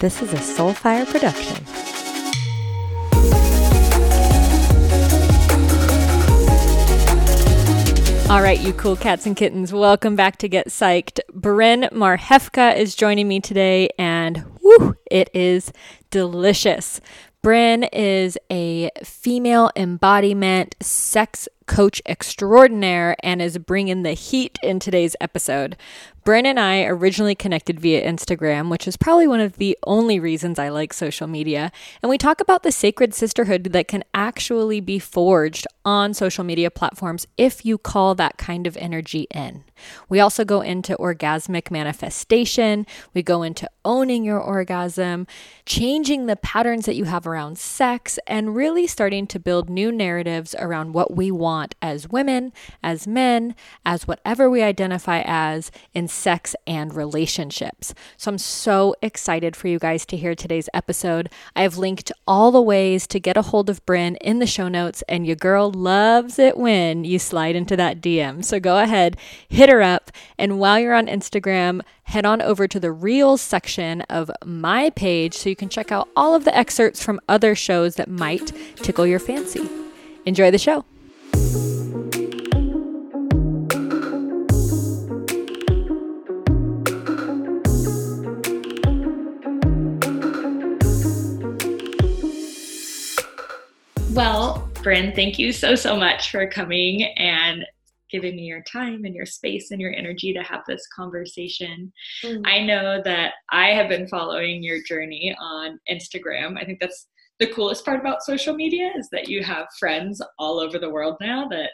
This is a Soulfire production. All right, you cool cats and kittens, welcome back to Get Psyched. Bryn Marhefka is joining me today, and woo, it is delicious. Bryn is a female embodiment sex coach extraordinaire and is bringing the heat in today's episode. Bryn and I originally connected via Instagram, which is probably one of the only reasons I like social media. And we talk about the sacred sisterhood that can actually be forged on social media platforms if you call that kind of energy in. We also go into orgasmic manifestation, we go into owning your orgasm, changing the patterns that you have around sex, and really starting to build new narratives around what we want as women, as men, as whatever we identify as in sex and relationships. So I'm so excited for you guys to hear today's episode. I have linked all the ways to get a hold of Bryn in the show notes, and your girl loves it when you slide into that DM. So go ahead, hit her up, and while you're on Instagram, head on over to the Reels section of my page so you can check out all of the excerpts from other shows that might tickle your fancy. Enjoy the show. Well, Bryn, thank you so, so much for coming and giving me your time and your space and your energy to have this conversation. Mm-hmm. I know that I have been following your journey on Instagram. I think that's the coolest part about social media is that you have friends all over the world now that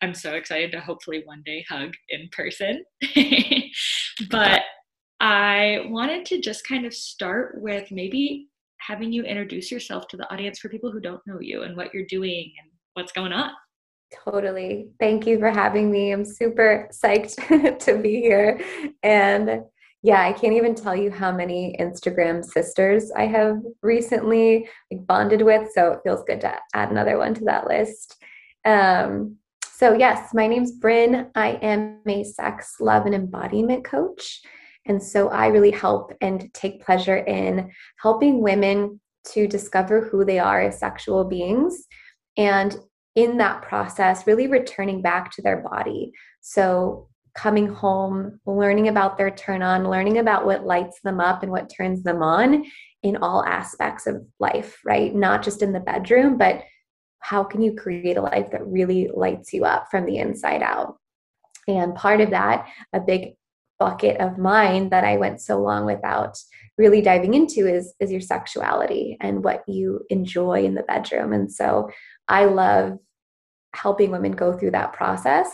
I'm so excited to hopefully one day hug in person. but I wanted to just kind of start with maybe having you introduce yourself to the audience for people who don't know you and what you're doing and what's going on. Totally. Thank you for having me. I'm super psyched to be here. And yeah, I can't even tell you how many Instagram sisters I have recently bonded with. So it feels good to add another one to that list. Um, so, yes, my name's Bryn. I am a sex, love, and embodiment coach. And so I really help and take pleasure in helping women to discover who they are as sexual beings. And in that process, really returning back to their body. So coming home, learning about their turn on, learning about what lights them up and what turns them on in all aspects of life, right? Not just in the bedroom, but how can you create a life that really lights you up from the inside out? And part of that, a big bucket of mine that I went so long without really diving into is is your sexuality and what you enjoy in the bedroom. And so I love helping women go through that process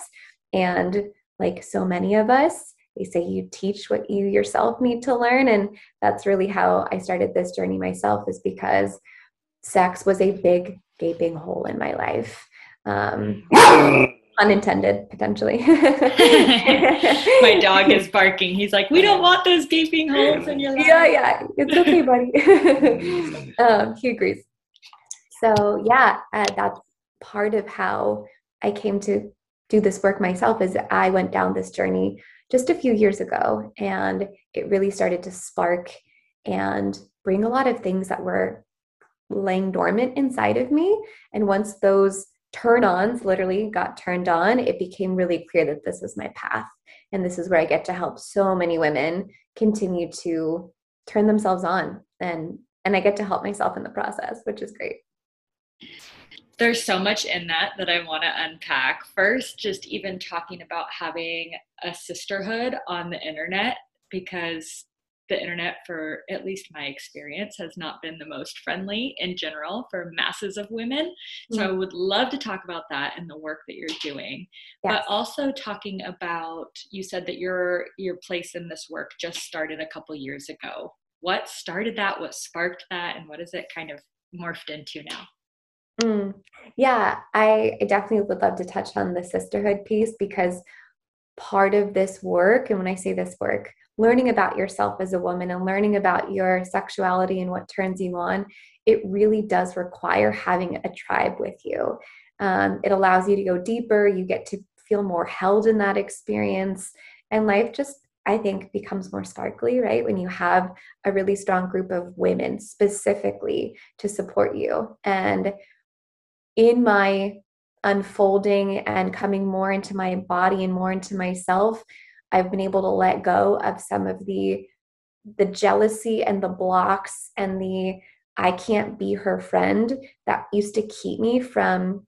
and like so many of us they say you teach what you yourself need to learn and that's really how I started this journey myself is because sex was a big gaping hole in my life. Um, unintended potentially. My dog is barking. He's like we don't want those gaping holes in your life. yeah yeah. It's okay buddy. Um, he agrees. So yeah uh, that's part of how i came to do this work myself is i went down this journey just a few years ago and it really started to spark and bring a lot of things that were laying dormant inside of me. And once those turn ons literally got turned on, it became really clear that this is my path. And this is where I get to help so many women continue to turn themselves on. And and I get to help myself in the process, which is great. There's so much in that that I want to unpack. First, just even talking about having a sisterhood on the internet because the internet, for at least my experience, has not been the most friendly in general for masses of women. So mm-hmm. I would love to talk about that and the work that you're doing. Yes. But also talking about you said that your your place in this work just started a couple years ago. What started that? What sparked that? And what is it kind of morphed into now? Mm, yeah, I, I definitely would love to touch on the sisterhood piece because part of this work, and when I say this work, learning about yourself as a woman and learning about your sexuality and what turns you on, it really does require having a tribe with you. Um, it allows you to go deeper, you get to feel more held in that experience, and life just I think becomes more sparkly, right? When you have a really strong group of women specifically to support you. And in my unfolding and coming more into my body and more into myself, I've been able to let go of some of the the jealousy and the blocks and the I can't be her friend that used to keep me from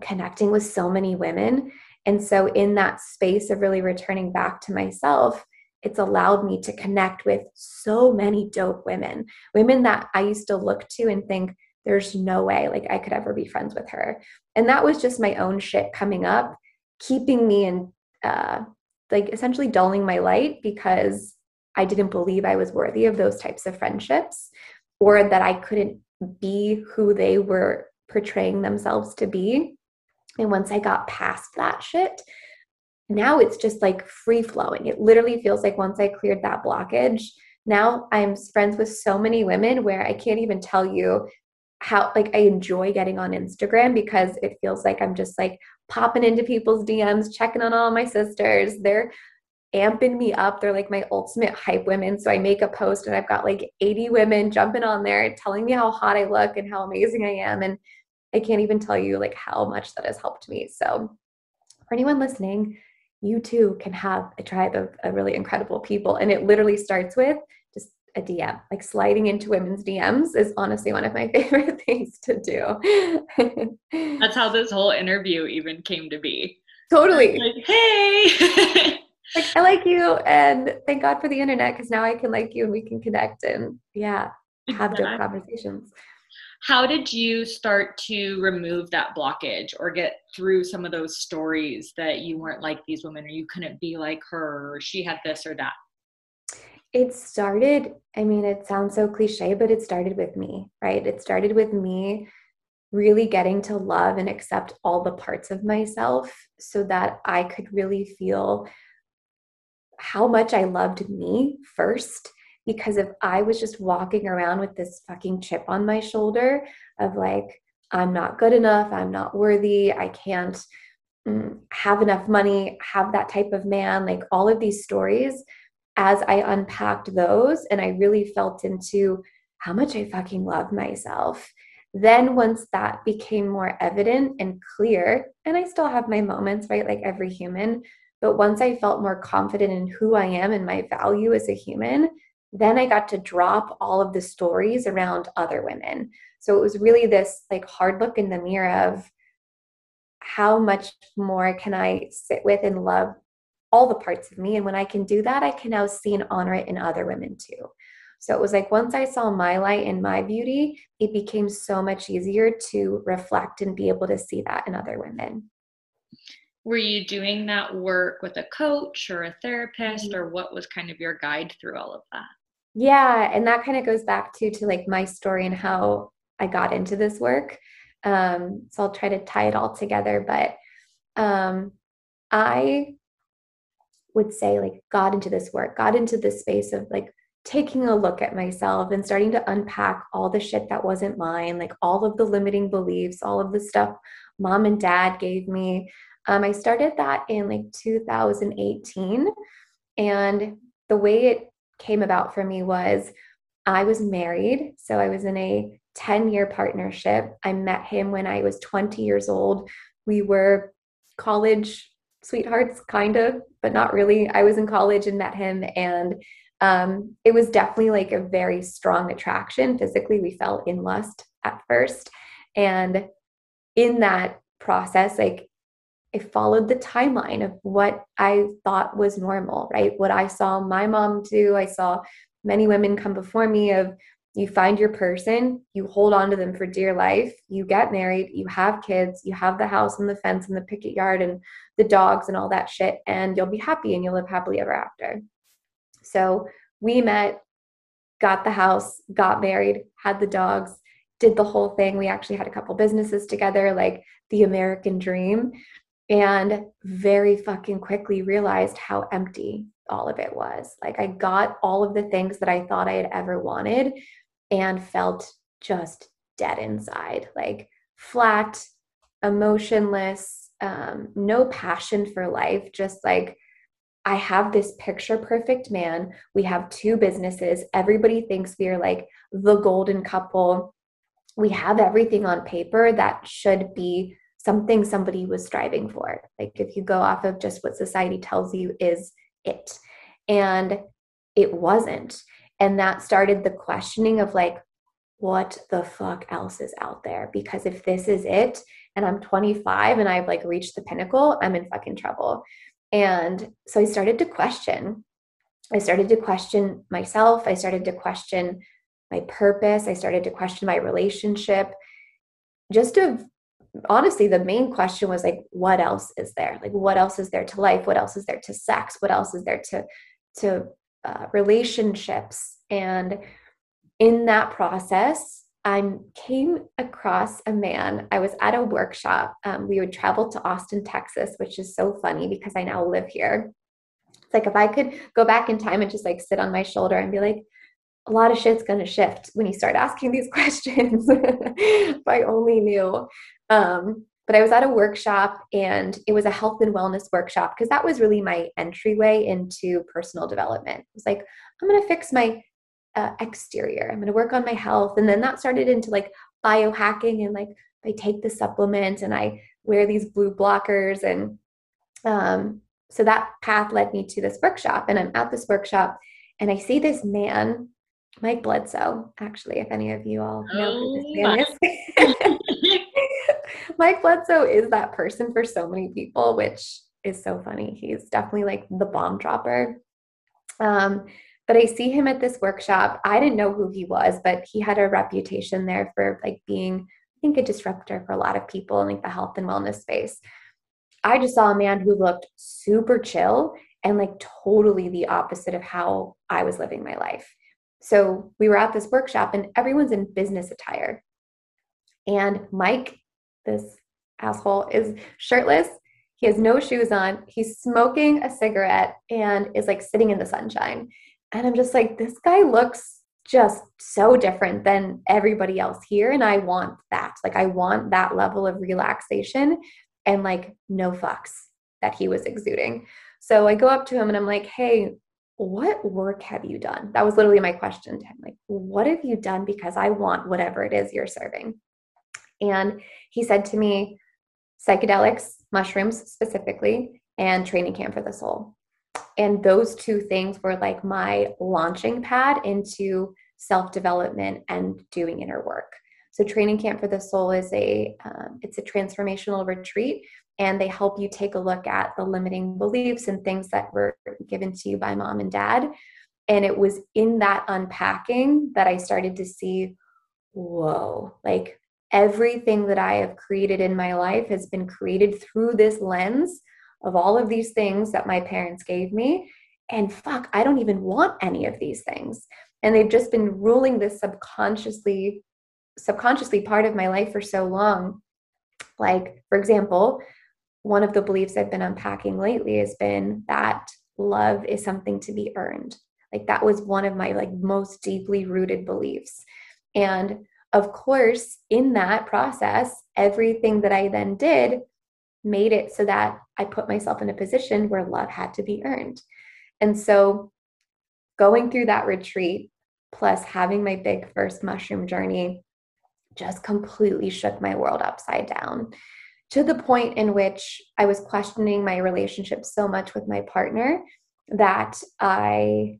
connecting with so many women. And so, in that space of really returning back to myself, it's allowed me to connect with so many dope women, women that I used to look to and think, there's no way like I could ever be friends with her. And that was just my own shit coming up, keeping me in, uh, like essentially dulling my light because I didn't believe I was worthy of those types of friendships or that I couldn't be who they were portraying themselves to be. And once I got past that shit, now it's just like free flowing. It literally feels like once I cleared that blockage, now I'm friends with so many women where I can't even tell you how like I enjoy getting on Instagram because it feels like I'm just like popping into people's DMs, checking on all my sisters. They're amping me up. They're like my ultimate hype women. So I make a post and I've got like 80 women jumping on there telling me how hot I look and how amazing I am. And I can't even tell you like how much that has helped me. So for anyone listening, you too can have a tribe of, of really incredible people. And it literally starts with a DM. Like sliding into women's DMs is honestly one of my favorite things to do. That's how this whole interview even came to be. Totally. Like, hey. like I like you and thank God for the internet because now I can like you and we can connect and yeah, have exactly. dope conversations. How did you start to remove that blockage or get through some of those stories that you weren't like these women or you couldn't be like her or she had this or that? It started, I mean, it sounds so cliche, but it started with me, right? It started with me really getting to love and accept all the parts of myself so that I could really feel how much I loved me first. Because if I was just walking around with this fucking chip on my shoulder of like, I'm not good enough, I'm not worthy, I can't mm, have enough money, have that type of man, like all of these stories, as I unpacked those and I really felt into how much I fucking love myself. Then, once that became more evident and clear, and I still have my moments, right? Like every human, but once I felt more confident in who I am and my value as a human, then I got to drop all of the stories around other women. So it was really this like hard look in the mirror of how much more can I sit with and love all the parts of me. And when I can do that, I can now see and honor it in other women too. So it was like once I saw my light and my beauty, it became so much easier to reflect and be able to see that in other women were you doing that work with a coach or a therapist or what was kind of your guide through all of that yeah and that kind of goes back to to like my story and how i got into this work um so i'll try to tie it all together but um i would say like got into this work got into this space of like taking a look at myself and starting to unpack all the shit that wasn't mine like all of the limiting beliefs all of the stuff mom and dad gave me um, I started that in like 2018. And the way it came about for me was I was married. So I was in a 10 year partnership. I met him when I was 20 years old. We were college sweethearts, kind of, but not really. I was in college and met him. And um, it was definitely like a very strong attraction. Physically, we fell in lust at first. And in that process, like I followed the timeline of what I thought was normal, right? What I saw my mom do, I saw many women come before me of you find your person, you hold on to them for dear life, you get married, you have kids, you have the house and the fence and the picket yard and the dogs and all that shit, and you'll be happy and you'll live happily ever after. So we met, got the house, got married, had the dogs, did the whole thing. We actually had a couple businesses together, like the American dream and very fucking quickly realized how empty all of it was. Like I got all of the things that I thought I had ever wanted and felt just dead inside, like flat, emotionless, um, no passion for life, just like I have this picture perfect man. We have two businesses. Everybody thinks we are like the golden couple. We have everything on paper that should be something somebody was striving for. Like if you go off of just what society tells you is it. And it wasn't. And that started the questioning of like, what the fuck else is out there? Because if this is it and I'm 25 and I've like reached the pinnacle, I'm in fucking trouble. And so I started to question. I started to question myself. I started to question my purpose. I started to question my relationship. Just to honestly, the main question was like, what else is there? Like, what else is there to life? What else is there to sex? What else is there to to uh, relationships? And in that process, I came across a man. I was at a workshop. Um, we would travel to Austin, Texas, which is so funny because I now live here. It's like if I could go back in time and just like sit on my shoulder and be like, a lot of shit's going to shift when you start asking these questions. if I only knew. Um, but I was at a workshop and it was a health and wellness workshop because that was really my entryway into personal development. It was like, I'm going to fix my uh, exterior. I'm going to work on my health. And then that started into like biohacking and like I take the supplement and I wear these blue blockers. And um, so that path led me to this workshop. And I'm at this workshop and I see this man, Mike Bledsoe, actually, if any of you all know who this oh man is. Mike Bledsoe is that person for so many people, which is so funny. He's definitely like the bomb dropper. Um, but I see him at this workshop. I didn't know who he was, but he had a reputation there for like being, I think, a disruptor for a lot of people in like the health and wellness space. I just saw a man who looked super chill and like totally the opposite of how I was living my life. So we were at this workshop and everyone's in business attire. And Mike, this asshole, is shirtless. He has no shoes on. He's smoking a cigarette and is like sitting in the sunshine. And I'm just like, this guy looks just so different than everybody else here. And I want that. Like, I want that level of relaxation and like no fucks that he was exuding. So I go up to him and I'm like, hey, what work have you done? That was literally my question to him. Like, what have you done? Because I want whatever it is you're serving. And he said to me, psychedelics, mushrooms specifically, and training camp for the soul and those two things were like my launching pad into self development and doing inner work. So training camp for the soul is a um, it's a transformational retreat and they help you take a look at the limiting beliefs and things that were given to you by mom and dad. And it was in that unpacking that i started to see whoa like everything that i have created in my life has been created through this lens of all of these things that my parents gave me. And fuck, I don't even want any of these things. And they've just been ruling this subconsciously, subconsciously part of my life for so long. Like, for example, one of the beliefs I've been unpacking lately has been that love is something to be earned. Like that was one of my like most deeply rooted beliefs. And of course, in that process, everything that I then did made it so that I put myself in a position where love had to be earned. And so going through that retreat, plus having my big first mushroom journey, just completely shook my world upside down to the point in which I was questioning my relationship so much with my partner that I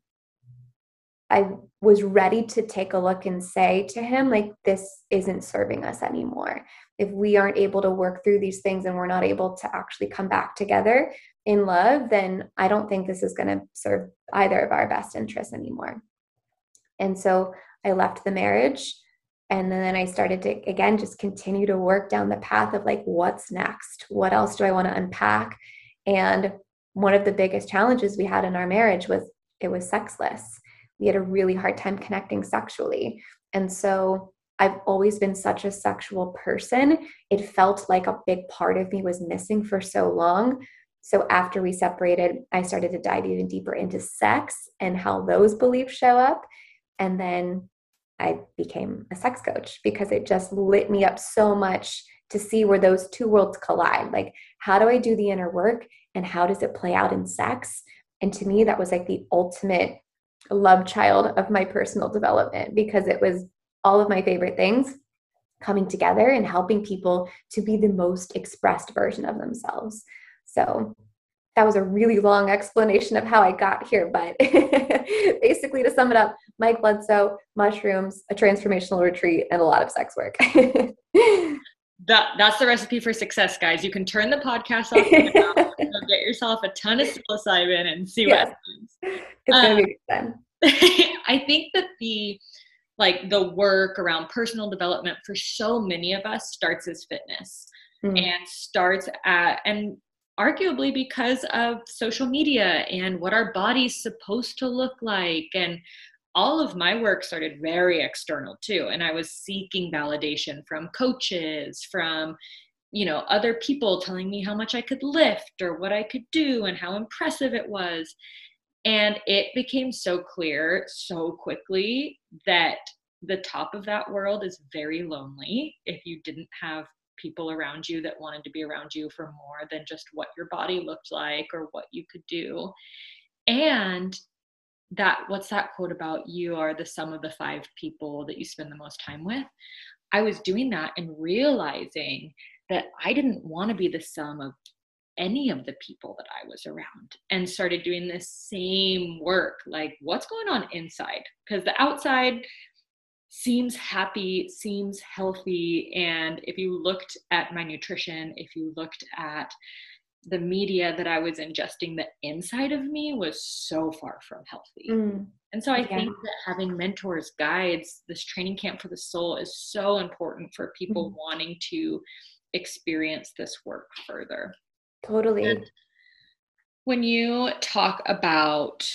I was ready to take a look and say to him, like, this isn't serving us anymore. If we aren't able to work through these things and we're not able to actually come back together in love, then I don't think this is going to serve either of our best interests anymore. And so I left the marriage. And then I started to, again, just continue to work down the path of like, what's next? What else do I want to unpack? And one of the biggest challenges we had in our marriage was it was sexless we had a really hard time connecting sexually. And so I've always been such a sexual person. It felt like a big part of me was missing for so long. So after we separated, I started to dive even deeper into sex and how those beliefs show up. And then I became a sex coach because it just lit me up so much to see where those two worlds collide. Like, how do I do the inner work and how does it play out in sex? And to me, that was like the ultimate love child of my personal development because it was all of my favorite things coming together and helping people to be the most expressed version of themselves. So that was a really long explanation of how I got here, but basically to sum it up, Mike Bledsoe, mushrooms, a transformational retreat, and a lot of sex work. that that's the recipe for success, guys. You can turn the podcast off and get yourself a ton of psilocybin and see what happens. It's gonna um, be fun. I think that the like the work around personal development for so many of us starts as fitness mm-hmm. and starts at and arguably because of social media and what our body's supposed to look like and all of my work started very external too and i was seeking validation from coaches from you know other people telling me how much i could lift or what i could do and how impressive it was. And it became so clear so quickly that the top of that world is very lonely if you didn't have people around you that wanted to be around you for more than just what your body looked like or what you could do. And that what's that quote about? You are the sum of the five people that you spend the most time with. I was doing that and realizing that i didn't want to be the sum of any of the people that i was around and started doing this same work. Like what's going on inside? Because the outside seems happy seems healthy. And if you looked at my nutrition if you looked at the media that I was ingesting, the inside of me was so far from healthy. Mm. And so I yeah. think that having mentors, guides, this training camp for the soul is so important for people mm. wanting to experience this work further. Totally. And when you talk about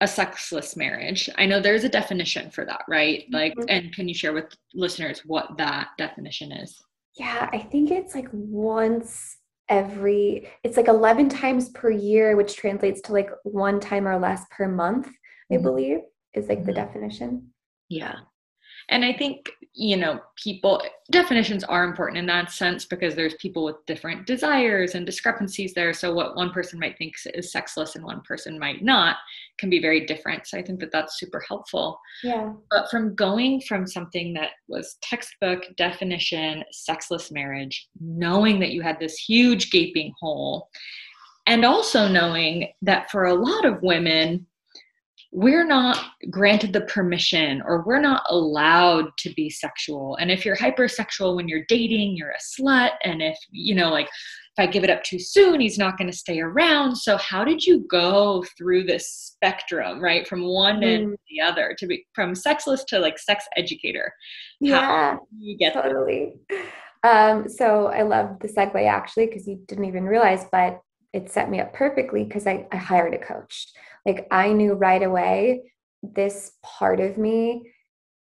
a sexless marriage, I know there's a definition for that, right? Like, mm-hmm. and can you share with listeners what that definition is? Yeah, I think it's like once every it's like 11 times per year which translates to like one time or less per month i mm-hmm. believe is like mm-hmm. the definition yeah and i think you know people definitions are important in that sense because there's people with different desires and discrepancies there. So what one person might think is sexless and one person might not can be very different. So i think that that's super helpful. Yeah. But from going from something that was textbook definition sexless marriage knowing that you had this huge gaping hole and also knowing that for a lot of women we're not granted the permission or we're not allowed to be sexual. And if you're hypersexual when you're dating, you're a slut. And if, you know, like if I give it up too soon, he's not going to stay around. So how did you go through this spectrum, right? From one mm. end to the other to be from sexless to like sex educator. Yeah. you get totally. Um, so I love the segue actually, because you didn't even realize, but it set me up perfectly because I, I hired a coach. Like I knew right away this part of me.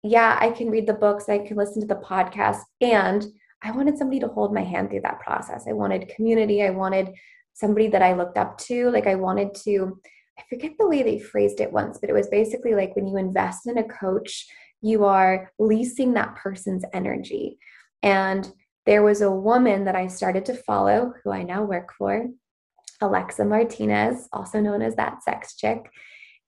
Yeah, I can read the books, I can listen to the podcast, and I wanted somebody to hold my hand through that process. I wanted community. I wanted somebody that I looked up to. Like I wanted to, I forget the way they phrased it once, but it was basically like when you invest in a coach, you are leasing that person's energy. And there was a woman that I started to follow who I now work for. Alexa Martinez, also known as that sex chick.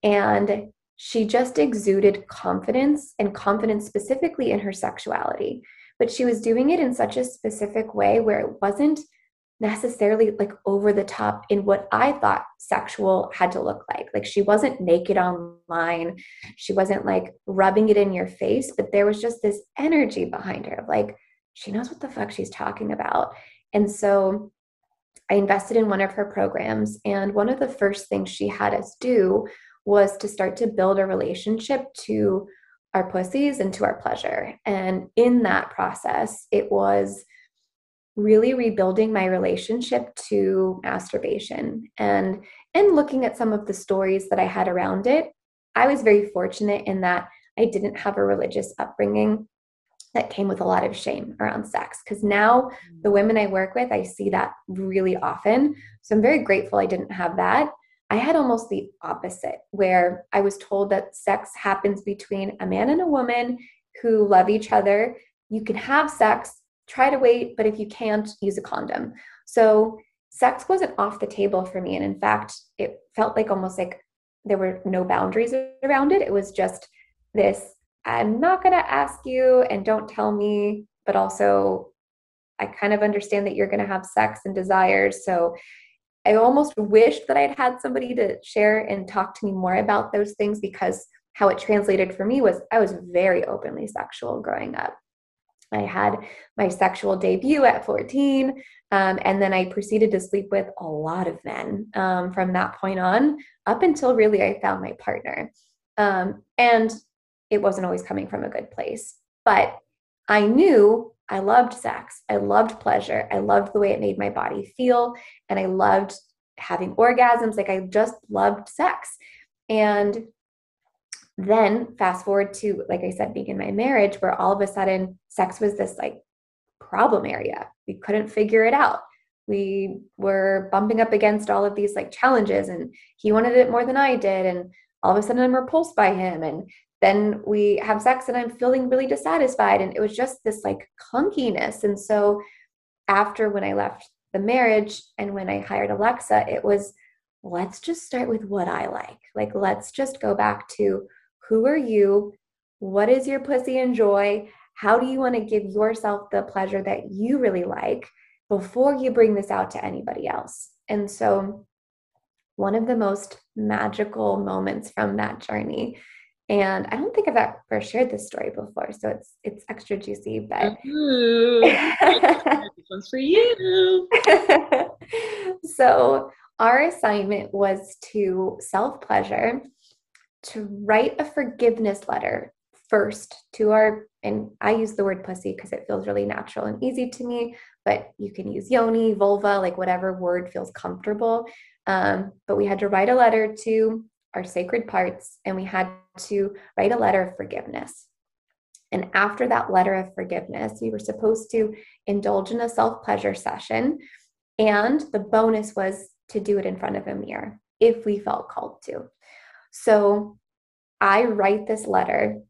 And she just exuded confidence and confidence specifically in her sexuality. But she was doing it in such a specific way where it wasn't necessarily like over the top in what I thought sexual had to look like. Like she wasn't naked online, she wasn't like rubbing it in your face, but there was just this energy behind her of like, she knows what the fuck she's talking about. And so I invested in one of her programs, and one of the first things she had us do was to start to build a relationship to our pussies and to our pleasure. And in that process, it was really rebuilding my relationship to masturbation and and looking at some of the stories that I had around it. I was very fortunate in that I didn't have a religious upbringing that came with a lot of shame around sex because now the mm. women I work with, I see that really often. So I'm very grateful I didn't have that. I had almost the opposite, where I was told that sex happens between a man and a woman who love each other. You can have sex, try to wait, but if you can't, use a condom. So sex wasn't off the table for me. And in fact, it felt like almost like there were no boundaries around it. It was just this I'm not going to ask you and don't tell me, but also I kind of understand that you're going to have sex and desires. So I almost wished that I'd had somebody to share and talk to me more about those things because how it translated for me was I was very openly sexual growing up. I had my sexual debut at 14, um, and then I proceeded to sleep with a lot of men um, from that point on, up until really I found my partner. Um, and it wasn't always coming from a good place. But I knew I loved sex. I loved pleasure. I loved the way it made my body feel. And I loved having orgasms. Like I just loved sex. And then fast forward to, like I said, being in my marriage, where all of a sudden sex was this like problem area. We couldn't figure it out. We were bumping up against all of these like challenges, and he wanted it more than I did. And all of a sudden, I'm repulsed by him. And then we have sex and I'm feeling really dissatisfied. And it was just this like clunkiness. And so after when I left the marriage and when I hired Alexa, it was let's just start with what I like. Like, let's just go back to who are you? What is your pussy enjoy? How do you want to give yourself the pleasure that you really like before you bring this out to anybody else? And so, one of the most magical moments from that journey and I don't think I've ever shared this story before, so it's it's extra juicy. But this one's for you. so our assignment was to self pleasure, to write a forgiveness letter first to our and I use the word pussy because it feels really natural and easy to me, but you can use yoni, vulva, like whatever word feels comfortable. Um, but we had to write a letter to our sacred parts and we had to write a letter of forgiveness. And after that letter of forgiveness, we were supposed to indulge in a self pleasure session. And the bonus was to do it in front of a mirror if we felt called to. So I write this letter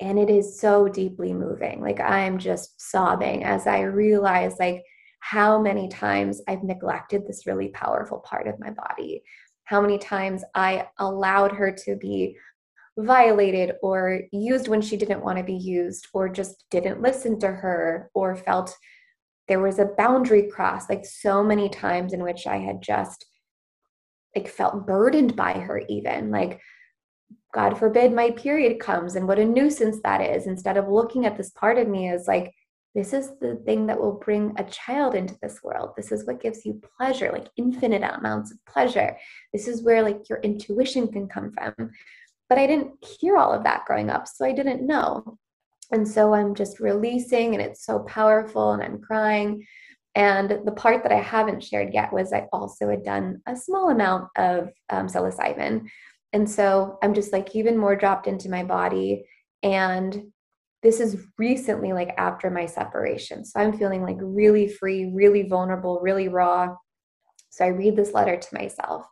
and it is so deeply moving. Like I'm just sobbing as I realize like how many times I've neglected this really powerful part of my body how many times I allowed her to be violated or used when she didn't want to be used or just didn't listen to her or felt there was a boundary crossed like so many times in which I had just like felt burdened by her even like god forbid my period comes and what a nuisance that is instead of looking at this part of me as like this is the thing that will bring a child into this world. This is what gives you pleasure like infinite amounts of pleasure. This is where like your intuition can come from. But i didn't hear all of that growing up so i didn't know. And so i'm just releasing and it's so powerful and i'm crying. And the part that i haven't shared yet was i also had done a small amount of um, psilocybin. And so i'm just like even more dropped into my body. And this is recently like after my separation. So I'm feeling like really free, really vulnerable, really raw. So I read this letter to myself.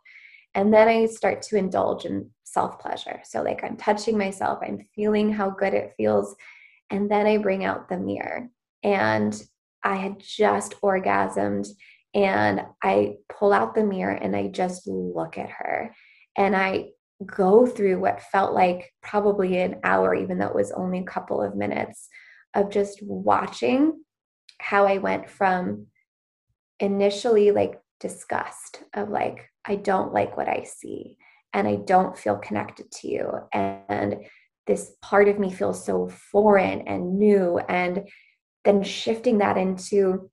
And then I start to indulge in self pleasure. So, like, I'm touching myself, I'm feeling how good it feels. And then I bring out the mirror. And I had just orgasmed. And I pull out the mirror and I just look at her. And I go through what felt like probably an hour, even though it was only a couple of minutes, of just watching how I went from initially like disgust of like, I don't like what I see and I don't feel connected to you. And this part of me feels so foreign and new. And then shifting that into,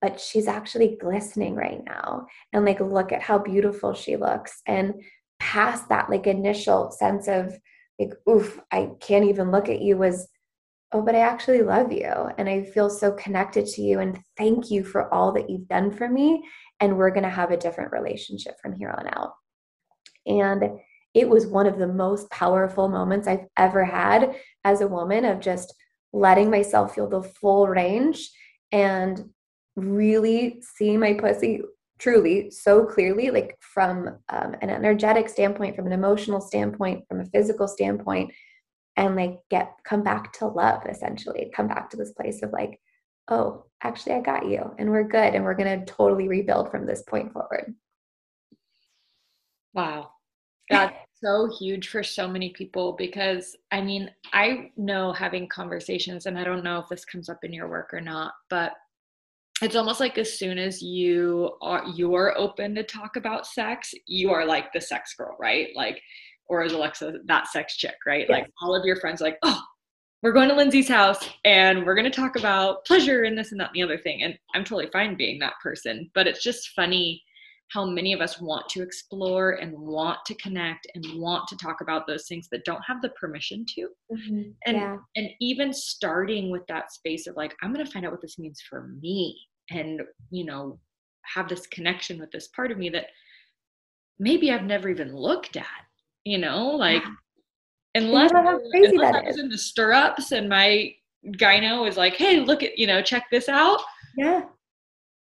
but she's actually glistening right now. And like, look at how beautiful she looks. And past that like initial sense of like oof i can't even look at you was oh but i actually love you and i feel so connected to you and thank you for all that you've done for me and we're going to have a different relationship from here on out. And it was one of the most powerful moments i've ever had as a woman of just letting myself feel the full range and really see my pussy truly so clearly like from um, an energetic standpoint from an emotional standpoint from a physical standpoint and like get come back to love essentially come back to this place of like oh, actually, I got you and we're good and we're going to totally rebuild from this point forward. Wow. That's so huge for so many people because I mean, I know having conversations, and I don't know if this comes up in your work or not, but it's almost like as soon as you are you're open to talk about sex, you are like the sex girl, right? Like, or as Alexa, that sex chick, right? Yes. Like all of your friends like, oh, we're going to Lindsey's house and we're going to talk about pleasure and this and that and the other thing. And I'm totally fine being that person, but it's just funny how many of us want to explore and want to connect and want to talk about those things that don't have the permission to mm-hmm. and yeah. and even starting with that space of like i'm going to find out what this means for me and you know have this connection with this part of me that maybe i've never even looked at you know like yeah. unless, unless i was in the stirrups and my gyno was like hey look at you know check this out yeah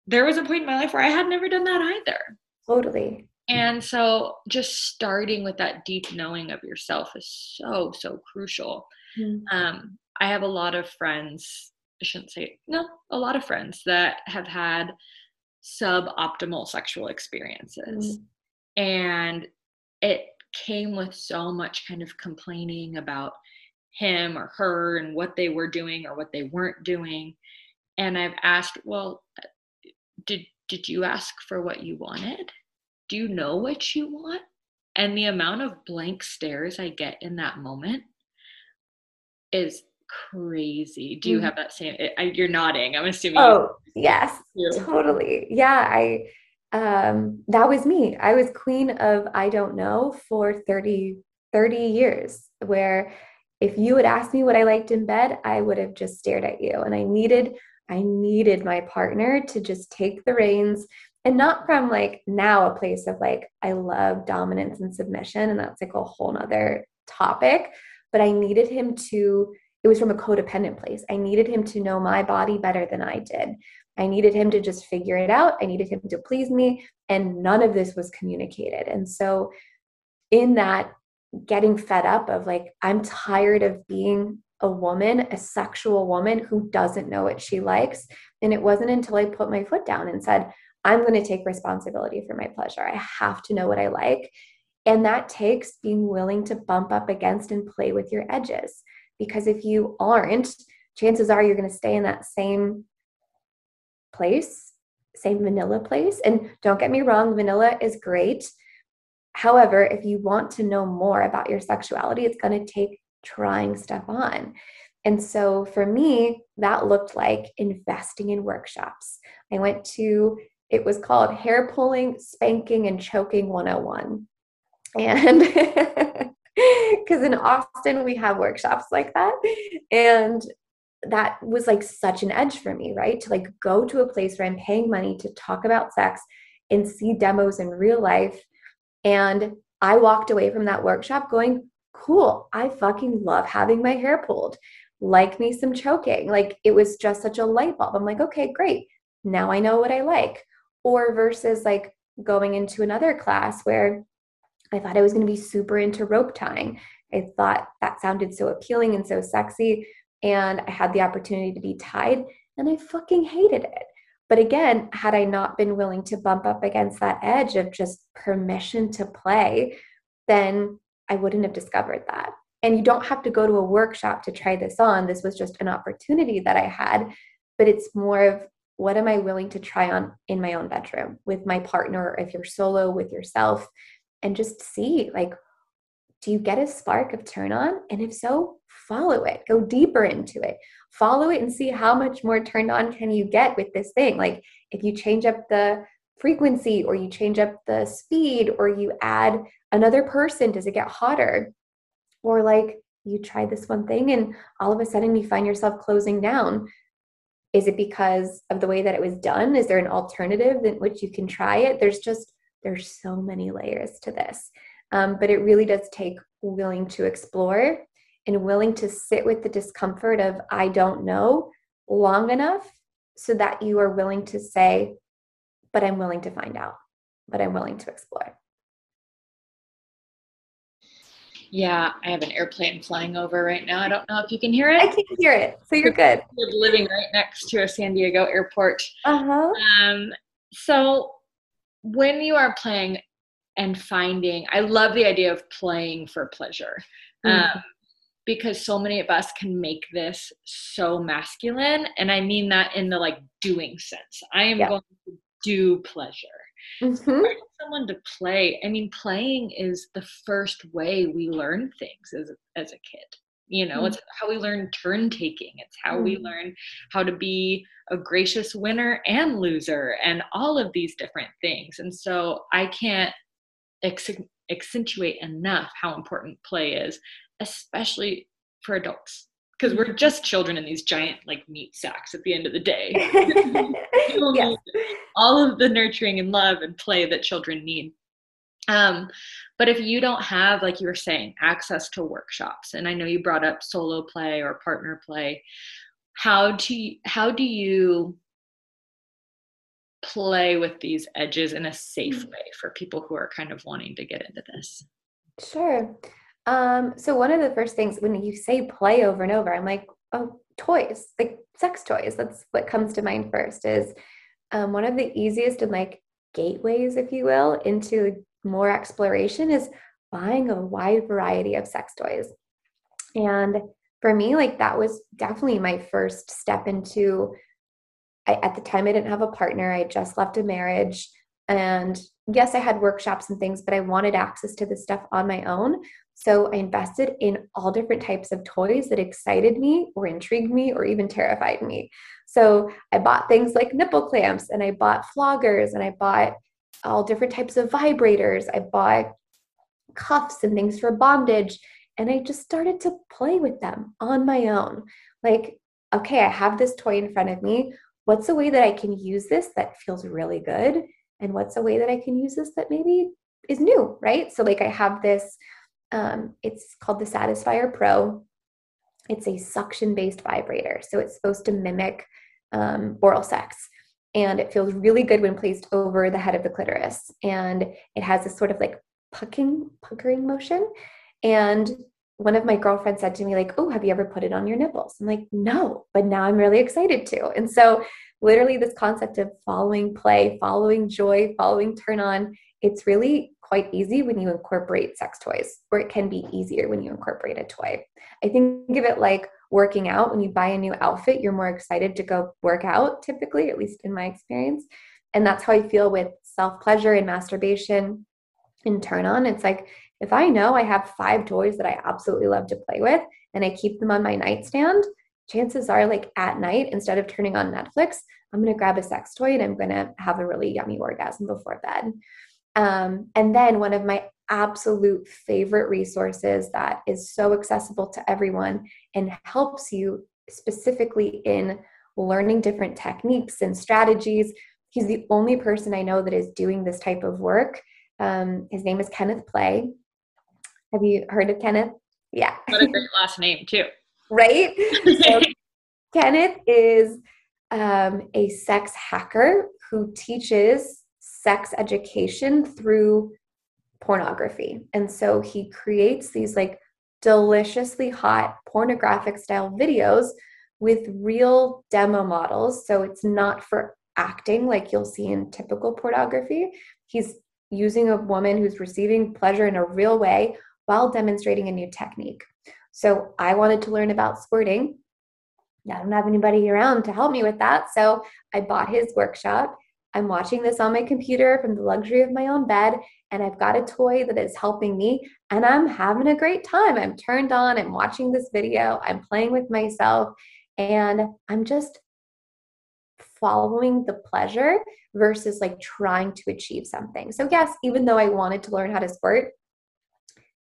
there was a point in my life where I had never done that either. Totally. And so just starting with that deep knowing of yourself is so, so crucial. Mm-hmm. Um, I have a lot of friends, I shouldn't say, no, a lot of friends that have had suboptimal sexual experiences. Mm-hmm. And it came with so much kind of complaining about him or her and what they were doing or what they weren't doing. And I've asked, well, did did you ask for what you wanted do you know what you want and the amount of blank stares i get in that moment is crazy do you mm-hmm. have that same I, you're nodding i'm assuming oh yes totally yeah i um that was me i was queen of i don't know for 30 30 years where if you had asked me what i liked in bed i would have just stared at you and i needed I needed my partner to just take the reins and not from like now a place of like, I love dominance and submission. And that's like a whole nother topic. But I needed him to, it was from a codependent place. I needed him to know my body better than I did. I needed him to just figure it out. I needed him to please me. And none of this was communicated. And so, in that, getting fed up of like, I'm tired of being a woman, a sexual woman who doesn't know what she likes. And it wasn't until I put my foot down and said, I'm going to take responsibility for my pleasure. I have to know what I like. And that takes being willing to bump up against and play with your edges. Because if you aren't, chances are you're going to stay in that same place, same vanilla place. And don't get me wrong, vanilla is great. However, if you want to know more about your sexuality, it's going to take trying stuff on. And so for me, that looked like investing in workshops. I went to, it was called Hair Pulling, Spanking, and Choking 101. And because in Austin, we have workshops like that. And that was like such an edge for me, right? To like go to a place where I'm paying money to talk about sex and see demos in real life. And I walked away from that workshop going, cool. I fucking love having my hair pulled. Like me some choking. Like it was just such a light bulb. I'm like, okay, great. Now I know what I like. Or versus like going into another class where I thought I was going to be super into rope tying. I thought that sounded so appealing and so sexy. And I had the opportunity to be tied and I fucking hated it. But again, had I not been willing to bump up against that edge of just permission to play, then I wouldn't have discovered that. And you don't have to go to a workshop to try this on. This was just an opportunity that I had, but it's more of what am I willing to try on in my own bedroom with my partner, if you're solo with yourself, and just see like, do you get a spark of turn on? And if so, follow it, go deeper into it, follow it and see how much more turned on can you get with this thing. Like, if you change up the frequency or you change up the speed or you add another person does it get hotter? Or like you try this one thing and all of a sudden you find yourself closing down. Is it because of the way that it was done? Is there an alternative in which you can try it? There's just there's so many layers to this um, but it really does take willing to explore and willing to sit with the discomfort of i don't know long enough so that you are willing to say but i'm willing to find out but i'm willing to explore Yeah, I have an airplane flying over right now. I don't know if you can hear it. I can hear it, so you're good. You're living right next to a San Diego airport. Uh huh. Um, so when you are playing and finding, I love the idea of playing for pleasure. Mm. Um, because so many of us can make this so masculine and i mean that in the like doing sense i am yeah. going to do pleasure mm-hmm. someone to play i mean playing is the first way we learn things as, as a kid you know mm-hmm. it's how we learn turn taking it's how mm-hmm. we learn how to be a gracious winner and loser and all of these different things and so i can't accentuate enough how important play is especially for adults. Because we're just children in these giant like meat sacks at the end of the day. Yes. all of the nurturing and love and play that children need. Um, but if you don't have like you were saying access to workshops and i know you brought up solo play or partner play how do you, how do you play with these edges in a safe mm. way for people who are kind of wanting to get into this sure um, so one of the first things when you say play over and over, I'm like, oh, toys, like sex toys. That's what comes to mind first. Is um, one of the easiest and like gateways, if you will, into more exploration is buying a wide variety of sex toys. And for me, like that was definitely my first step into. I, at the time, I didn't have a partner. I just left a marriage. And yes, I had workshops and things, but I wanted access to this stuff on my own. So I invested in all different types of toys that excited me or intrigued me or even terrified me. So I bought things like nipple clamps and I bought floggers and I bought all different types of vibrators. I bought cuffs and things for bondage. And I just started to play with them on my own. Like, okay, I have this toy in front of me. What's a way that I can use this that feels really good? And what's a way that I can use this that maybe is new, right? So, like, I have this um, it's called the Satisfier Pro. It's a suction based vibrator. So it's supposed to mimic um, oral sex. And it feels really good when placed over the head of the clitoris. And it has this sort of like pucking, puckering motion. And one of my girlfriends said to me, like, oh, have you ever put it on your nipples? I'm like, no, but now I'm really excited to. And so literally this concept of following play, following joy, following turn on, it's really quite easy when you incorporate sex toys, or it can be easier when you incorporate a toy. I think of it like working out. When you buy a new outfit, you're more excited to go work out, typically, at least in my experience. And that's how I feel with self pleasure and masturbation and turn on. It's like if I know I have five toys that I absolutely love to play with and I keep them on my nightstand, chances are, like at night, instead of turning on Netflix, I'm going to grab a sex toy and I'm going to have a really yummy orgasm before bed. Um, and then one of my absolute favorite resources that is so accessible to everyone and helps you specifically in learning different techniques and strategies. He's the only person I know that is doing this type of work. Um, his name is Kenneth Play. Have you heard of Kenneth? Yeah. What a great last name, too. right? So, Kenneth is um, a sex hacker who teaches sex education through pornography. And so he creates these like deliciously hot pornographic style videos with real demo models. So it's not for acting like you'll see in typical pornography. He's using a woman who's receiving pleasure in a real way while demonstrating a new technique. So I wanted to learn about squirting. I don't have anybody around to help me with that. So I bought his workshop I'm watching this on my computer from the luxury of my own bed, and I've got a toy that is helping me, and I'm having a great time. I'm turned on, I'm watching this video, I'm playing with myself, and I'm just following the pleasure versus like trying to achieve something. So, yes, even though I wanted to learn how to squirt,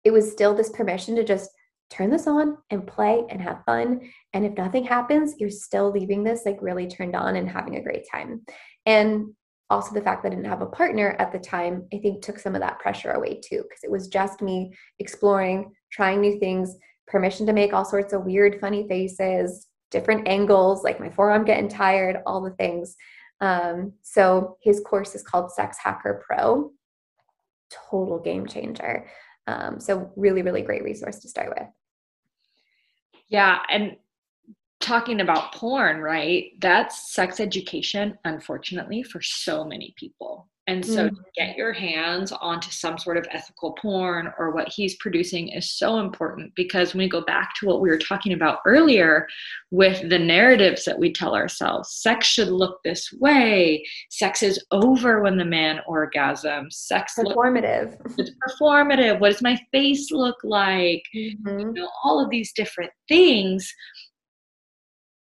it was still this permission to just turn this on and play and have fun. And if nothing happens, you're still leaving this like really turned on and having a great time. And also the fact that I didn't have a partner at the time, I think took some of that pressure away too, because it was just me exploring, trying new things, permission to make all sorts of weird, funny faces, different angles, like my forearm getting tired, all the things. Um, so his course is called Sex Hacker Pro. Total game changer. Um, so, really, really great resource to start with. Yeah. And talking about porn, right? That's sex education, unfortunately, for so many people. And so mm-hmm. to get your hands onto some sort of ethical porn or what he's producing is so important because when we go back to what we were talking about earlier with the narratives that we tell ourselves, sex should look this way. Sex is over when the man orgasms. Sex performative. Look, it's performative. What does my face look like? Mm-hmm. You know, all of these different things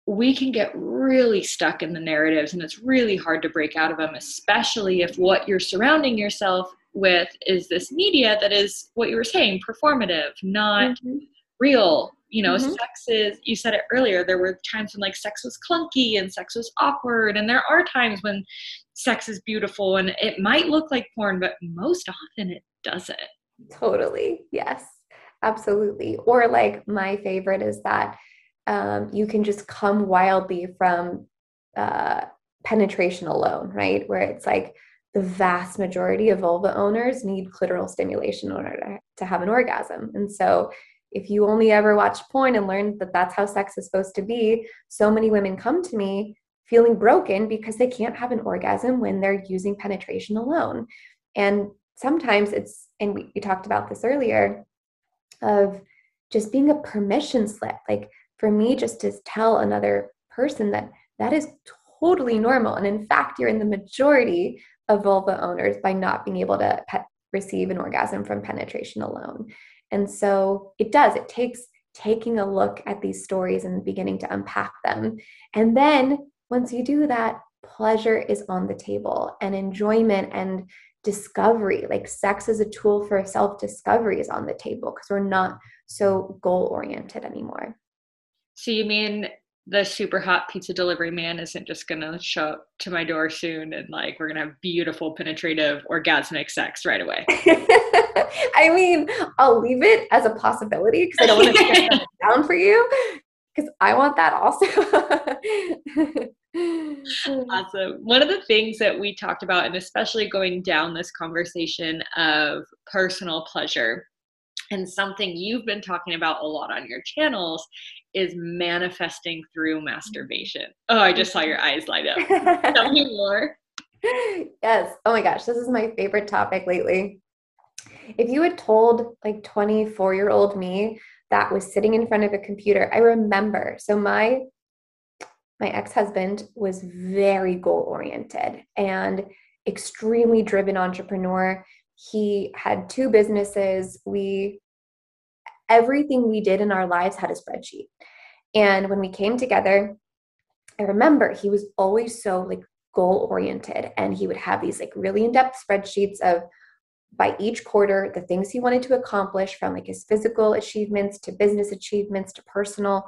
we can get really stuck in the narratives and it's really hard to break out of them, especially if what you're surrounding yourself with is this media that is what you were saying, performative, not mm-hmm. real. You know, mm-hmm. sex is, you said it earlier, there were times when like sex was clunky and sex was awkward. And there are times when sex is beautiful and it might look like porn, but most often it doesn't. Totally. Yes, absolutely. Or like my favorite is that um, you can just come wildly from uh, penetration alone, right? Where it's like the vast majority of vulva owners need clitoral stimulation in order to, to have an orgasm. And so, if you only ever watched porn and learned that that's how sex is supposed to be, so many women come to me feeling broken because they can't have an orgasm when they're using penetration alone. And sometimes it's, and we, we talked about this earlier, of just being a permission slip. Like for me just to tell another person that that is totally normal. And in fact, you're in the majority of vulva owners by not being able to pe- receive an orgasm from penetration alone. And so it does, it takes taking a look at these stories and beginning to unpack them. And then once you do that, pleasure is on the table and enjoyment and discovery like sex as a tool for self discovery is on the table because we're not so goal oriented anymore so you mean the super hot pizza delivery man isn't just gonna show up to my door soon and like we're gonna have beautiful, penetrative, orgasmic sex right away? I mean, I'll leave it as a possibility because I don't want to get that down for you because I want that also. awesome. One of the things that we talked about, and especially going down this conversation of personal pleasure, and something you've been talking about a lot on your channels is manifesting through masturbation. Oh, I just saw your eyes light up. Tell me more. Yes. Oh my gosh, this is my favorite topic lately. If you had told like 24 year old me that was sitting in front of a computer, I remember. So my my ex-husband was very goal oriented and extremely driven entrepreneur he had two businesses. We everything we did in our lives had a spreadsheet. And when we came together, I remember he was always so like goal oriented and he would have these like really in-depth spreadsheets of by each quarter the things he wanted to accomplish from like his physical achievements to business achievements to personal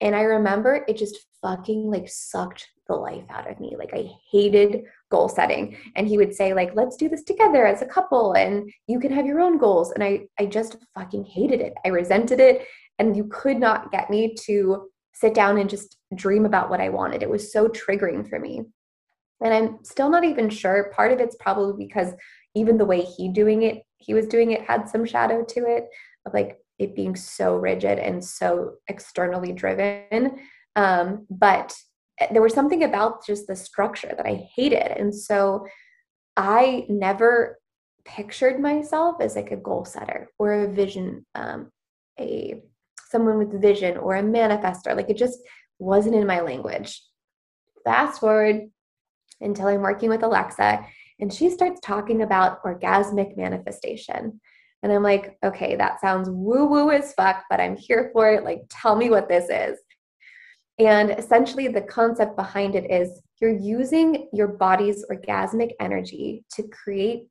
and i remember it just fucking like sucked the life out of me. Like I hated goal setting. And he would say like, let's do this together as a couple and you can have your own goals. And I, I just fucking hated it. I resented it. And you could not get me to sit down and just dream about what I wanted. It was so triggering for me. And I'm still not even sure. Part of it's probably because even the way he doing it, he was doing it had some shadow to it of like it being so rigid and so externally driven. Um, but there was something about just the structure that I hated. And so I never pictured myself as like a goal setter or a vision, um, a someone with vision or a manifester. Like it just wasn't in my language. Fast forward until I'm working with Alexa and she starts talking about orgasmic manifestation. And I'm like, okay, that sounds woo woo as fuck, but I'm here for it. Like, tell me what this is. And essentially, the concept behind it is you're using your body's orgasmic energy to create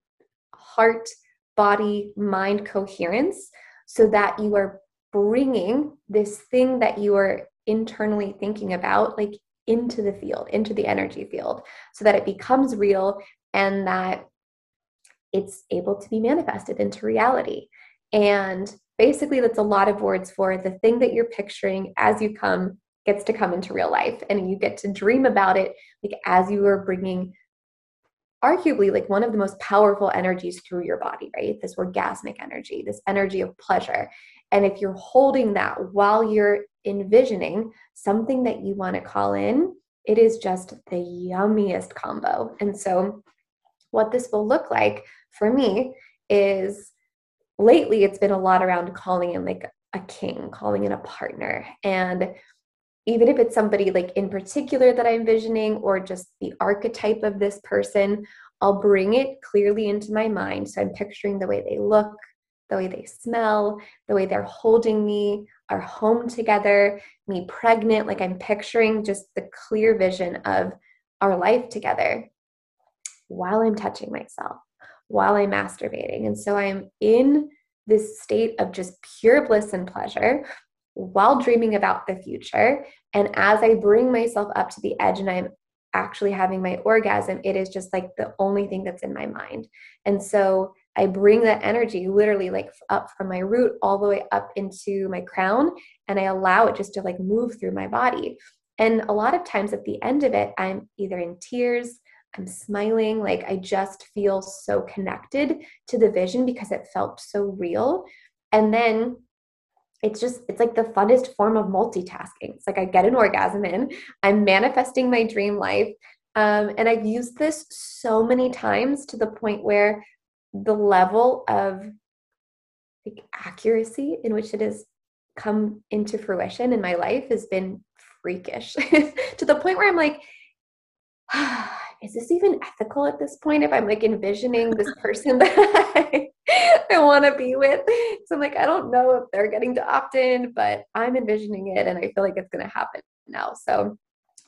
heart, body, mind coherence so that you are bringing this thing that you are internally thinking about, like into the field, into the energy field, so that it becomes real and that it's able to be manifested into reality. And basically, that's a lot of words for the thing that you're picturing as you come gets to come into real life and you get to dream about it like as you are bringing arguably like one of the most powerful energies through your body, right? This orgasmic energy, this energy of pleasure. And if you're holding that while you're envisioning something that you want to call in, it is just the yummiest combo. And so, what this will look like for me is lately it's been a lot around calling in like a king, calling in a partner. And even if it's somebody like in particular that I'm envisioning or just the archetype of this person, I'll bring it clearly into my mind. So I'm picturing the way they look, the way they smell, the way they're holding me, our home together, me pregnant. Like I'm picturing just the clear vision of our life together while I'm touching myself, while I'm masturbating. And so I'm in this state of just pure bliss and pleasure while dreaming about the future. And as I bring myself up to the edge and I'm actually having my orgasm, it is just like the only thing that's in my mind. And so I bring that energy literally like up from my root all the way up into my crown and I allow it just to like move through my body. And a lot of times at the end of it, I'm either in tears, I'm smiling, like I just feel so connected to the vision because it felt so real. And then it's just it's like the funnest form of multitasking. It's like i get an orgasm in i'm manifesting my dream life um, and i've used this so many times to the point where the level of like, accuracy in which it has come into fruition in my life has been freakish. To the point where i'm like is this even ethical at this point if i'm like envisioning this person that I, I want to be with. So i'm like i don't know if they're getting to opt in but i'm envisioning it and i feel like it's going to happen now. So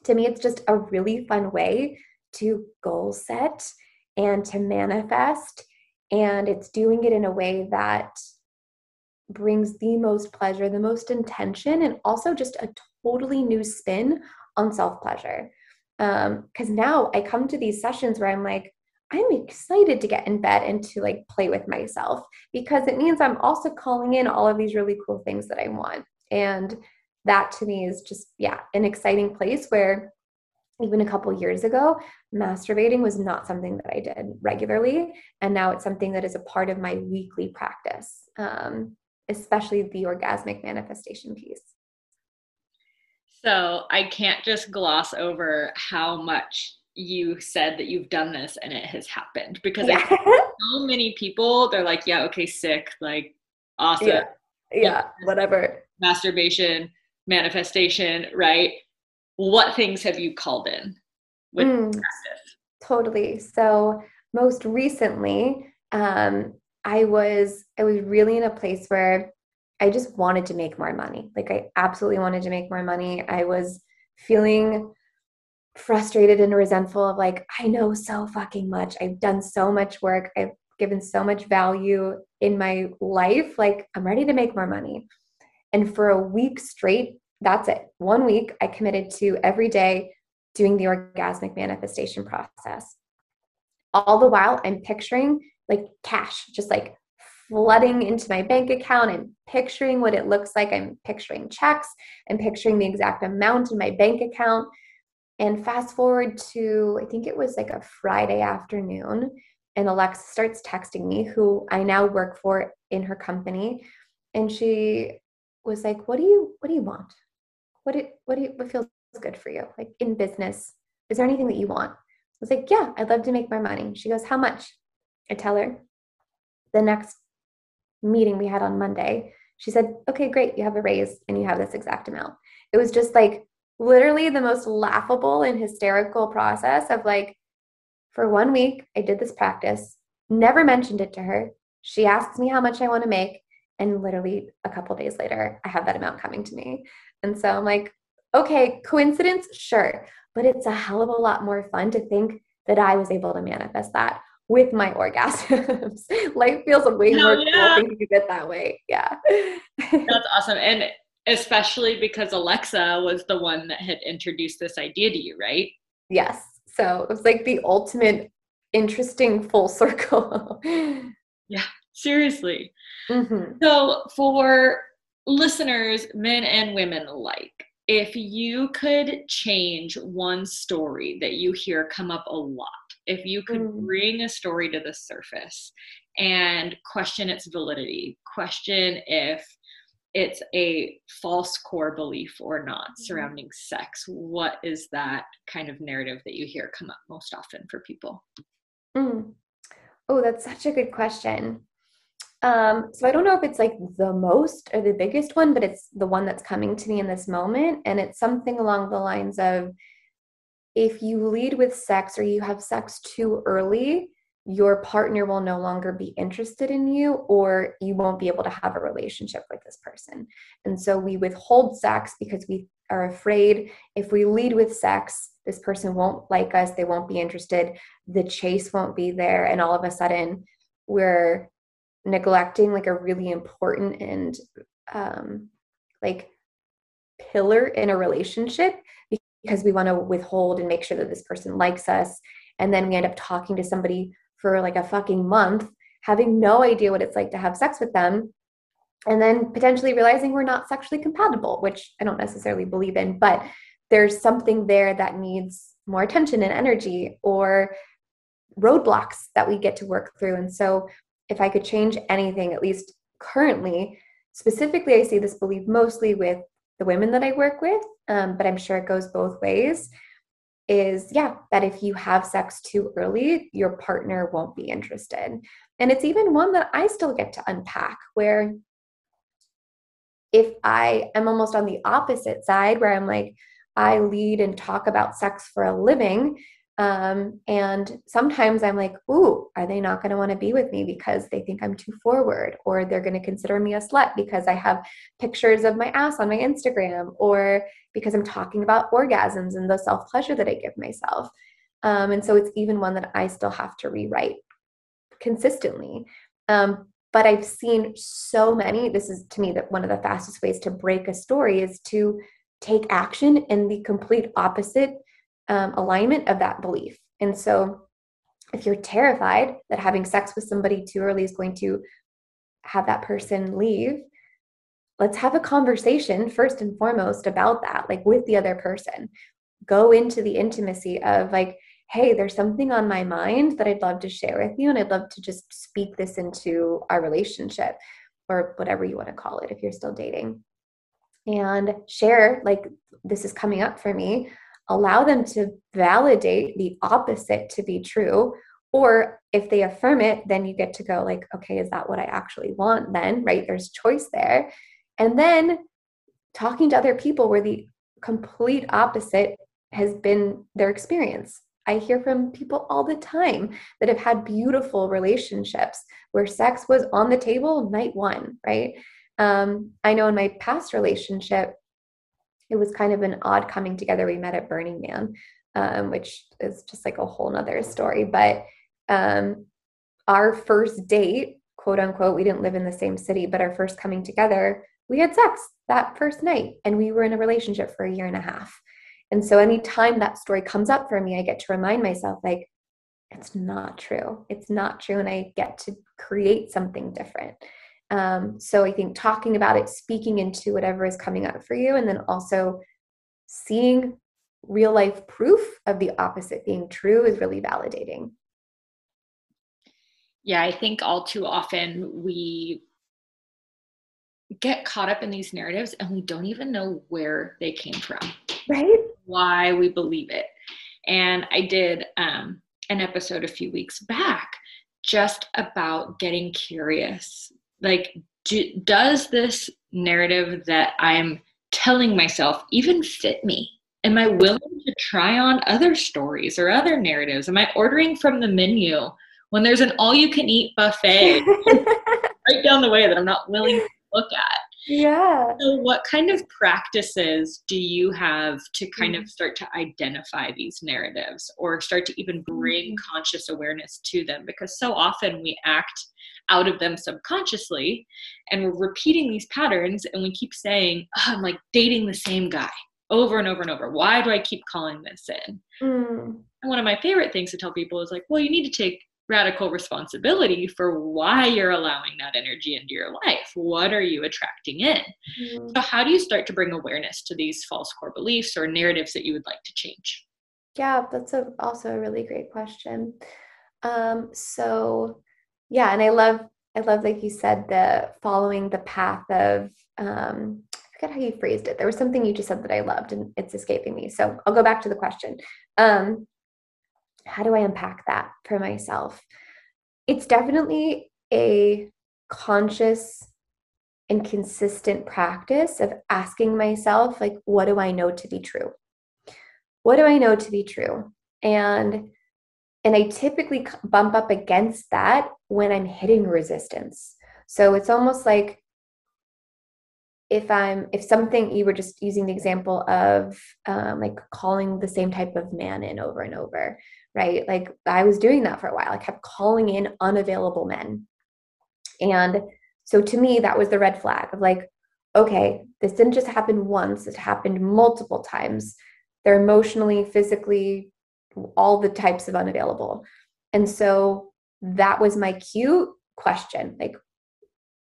to me it's just a really fun way to goal set and to manifest and it's doing it in a way that brings the most pleasure the most intention and also just a totally new spin on self pleasure because um, now I come to these sessions where I'm like, I'm excited to get in bed and to like play with myself because it means I'm also calling in all of these really cool things that I want. And that to me is just, yeah, an exciting place where even a couple years ago, masturbating was not something that I did regularly. And now it's something that is a part of my weekly practice, um, especially the orgasmic manifestation piece. So I can't just gloss over how much you said that you've done this and it has happened because yeah. so many people they're like, yeah, okay, sick, like awesome. Yeah, yeah whatever. Masturbation, manifestation, right? What things have you called in with mm, practice? Totally. So most recently, um, I was I was really in a place where I just wanted to make more money. Like I absolutely wanted to make more money. I was feeling frustrated and resentful of like I know so fucking much. I've done so much work. I've given so much value in my life. Like I'm ready to make more money. And for a week straight, that's it. One week I committed to every day doing the orgasmic manifestation process. All the while I'm picturing like cash, just like flooding into my bank account. I'm picturing what it looks like. I'm picturing checks. I'm picturing the exact amount in my bank account. And fast forward to, I think it was like a Friday afternoon, and Alexa starts texting me, who I now work for in her company. And she was like, What do you what do you want? What do, what do you what feels good for you? Like in business, is there anything that you want? I was like, Yeah, I'd love to make more money. She goes, How much? I tell her. The next meeting we had on Monday, she said, Okay, great, you have a raise and you have this exact amount. It was just like literally the most laughable and hysterical process of like, for one week, I did this practice, never mentioned it to her. She asks me how much I want to make. And literally a couple days later, I have that amount coming to me. And so I'm like, okay, coincidence? Sure. But it's a hell of a lot more fun to think that I was able to manifest that with my orgasms. Life feels way Hell more yeah. cool thinking of it that way. Yeah. That's awesome. And especially because Alexa was the one that had introduced this idea to you, right? Yes. So it was like the ultimate interesting full circle. yeah, seriously. Mm-hmm. So for listeners, men and women alike, if you could change one story that you hear come up a lot if you could mm. bring a story to the surface and question its validity, question if it's a false core belief or not mm-hmm. surrounding sex, what is that kind of narrative that you hear come up most often for people? Mm. Oh, that's such a good question. Um, so I don't know if it's like the most or the biggest one, but it's the one that's coming to me in this moment. And it's something along the lines of if you lead with sex or you have sex too early, your partner will no longer be interested in you or you won't be able to have a relationship with this person. And so we withhold sex because we are afraid if we lead with sex, this person won't like us, they won't be interested, the chase won't be there. And all of a sudden, we're neglecting like a really important and um, like pillar in a relationship because we want to withhold and make sure that this person likes us. And then we end up talking to somebody for like a fucking month, having no idea what it's like to have sex with them, and then potentially realizing we're not sexually compatible, which I don't necessarily believe in, but there's something there that needs more attention and energy or roadblocks that we get to work through. And so, if I could change anything, at least currently, specifically, I see this belief mostly with the women that I work with, um, but I'm sure it goes both ways is yeah, that if you have sex too early, your partner won't be interested. And it's even one that I still get to unpack where if I am almost on the opposite side, where I'm like, I lead and talk about sex for a living, um, and sometimes I'm like, ooh, are they not going to want to be with me because they think I'm too forward, or they're going to consider me a slut because I have pictures of my ass on my Instagram, or because I'm talking about orgasms and the self pleasure that I give myself. Um, and so it's even one that I still have to rewrite consistently. Um, but I've seen so many. This is to me that one of the fastest ways to break a story is to take action in the complete opposite um, alignment of that belief. And so, if you're terrified that having sex with somebody too early is going to have that person leave, let's have a conversation first and foremost about that, like with the other person. Go into the intimacy of, like, hey, there's something on my mind that I'd love to share with you, and I'd love to just speak this into our relationship or whatever you want to call it if you're still dating. And share, like, this is coming up for me allow them to validate the opposite to be true or if they affirm it then you get to go like okay is that what i actually want then right there's choice there and then talking to other people where the complete opposite has been their experience i hear from people all the time that have had beautiful relationships where sex was on the table night one right um, i know in my past relationship it was kind of an odd coming together. We met at Burning Man, um, which is just like a whole nother story. But um, our first date, quote unquote, we didn't live in the same city, but our first coming together, we had sex that first night and we were in a relationship for a year and a half. And so anytime that story comes up for me, I get to remind myself, like, it's not true. It's not true. And I get to create something different. Um, so I think talking about it, speaking into whatever is coming up for you, and then also seeing real life proof of the opposite being true is really validating. Yeah, I think all too often we get caught up in these narratives and we don't even know where they came from. Right? Why we believe it. And I did um, an episode a few weeks back just about getting curious like do, does this narrative that i'm telling myself even fit me am i willing to try on other stories or other narratives am i ordering from the menu when there's an all you can eat buffet right down the way that i'm not willing to look at yeah so what kind of practices do you have to kind mm-hmm. of start to identify these narratives or start to even bring mm-hmm. conscious awareness to them because so often we act out of them subconsciously and we're repeating these patterns and we keep saying oh, i'm like dating the same guy over and over and over why do i keep calling this in mm. and one of my favorite things to tell people is like well you need to take radical responsibility for why you're allowing that energy into your life what are you attracting in mm. so how do you start to bring awareness to these false core beliefs or narratives that you would like to change Yeah, that's a, also a really great question. Um, so yeah, and I love I love like you said the following the path of um, I forget how you phrased it. There was something you just said that I loved and it's escaping me. So I'll go back to the question. Um, how do I unpack that for myself? It's definitely a conscious and consistent practice of asking myself like what do I know to be true? What do I know to be true? And and I typically bump up against that when I'm hitting resistance. So it's almost like if I'm, if something, you were just using the example of um, like calling the same type of man in over and over, right? Like I was doing that for a while. I kept calling in unavailable men. And so to me, that was the red flag of like, okay, this didn't just happen once, it happened multiple times. They're emotionally, physically, all the types of unavailable. And so that was my cue question like,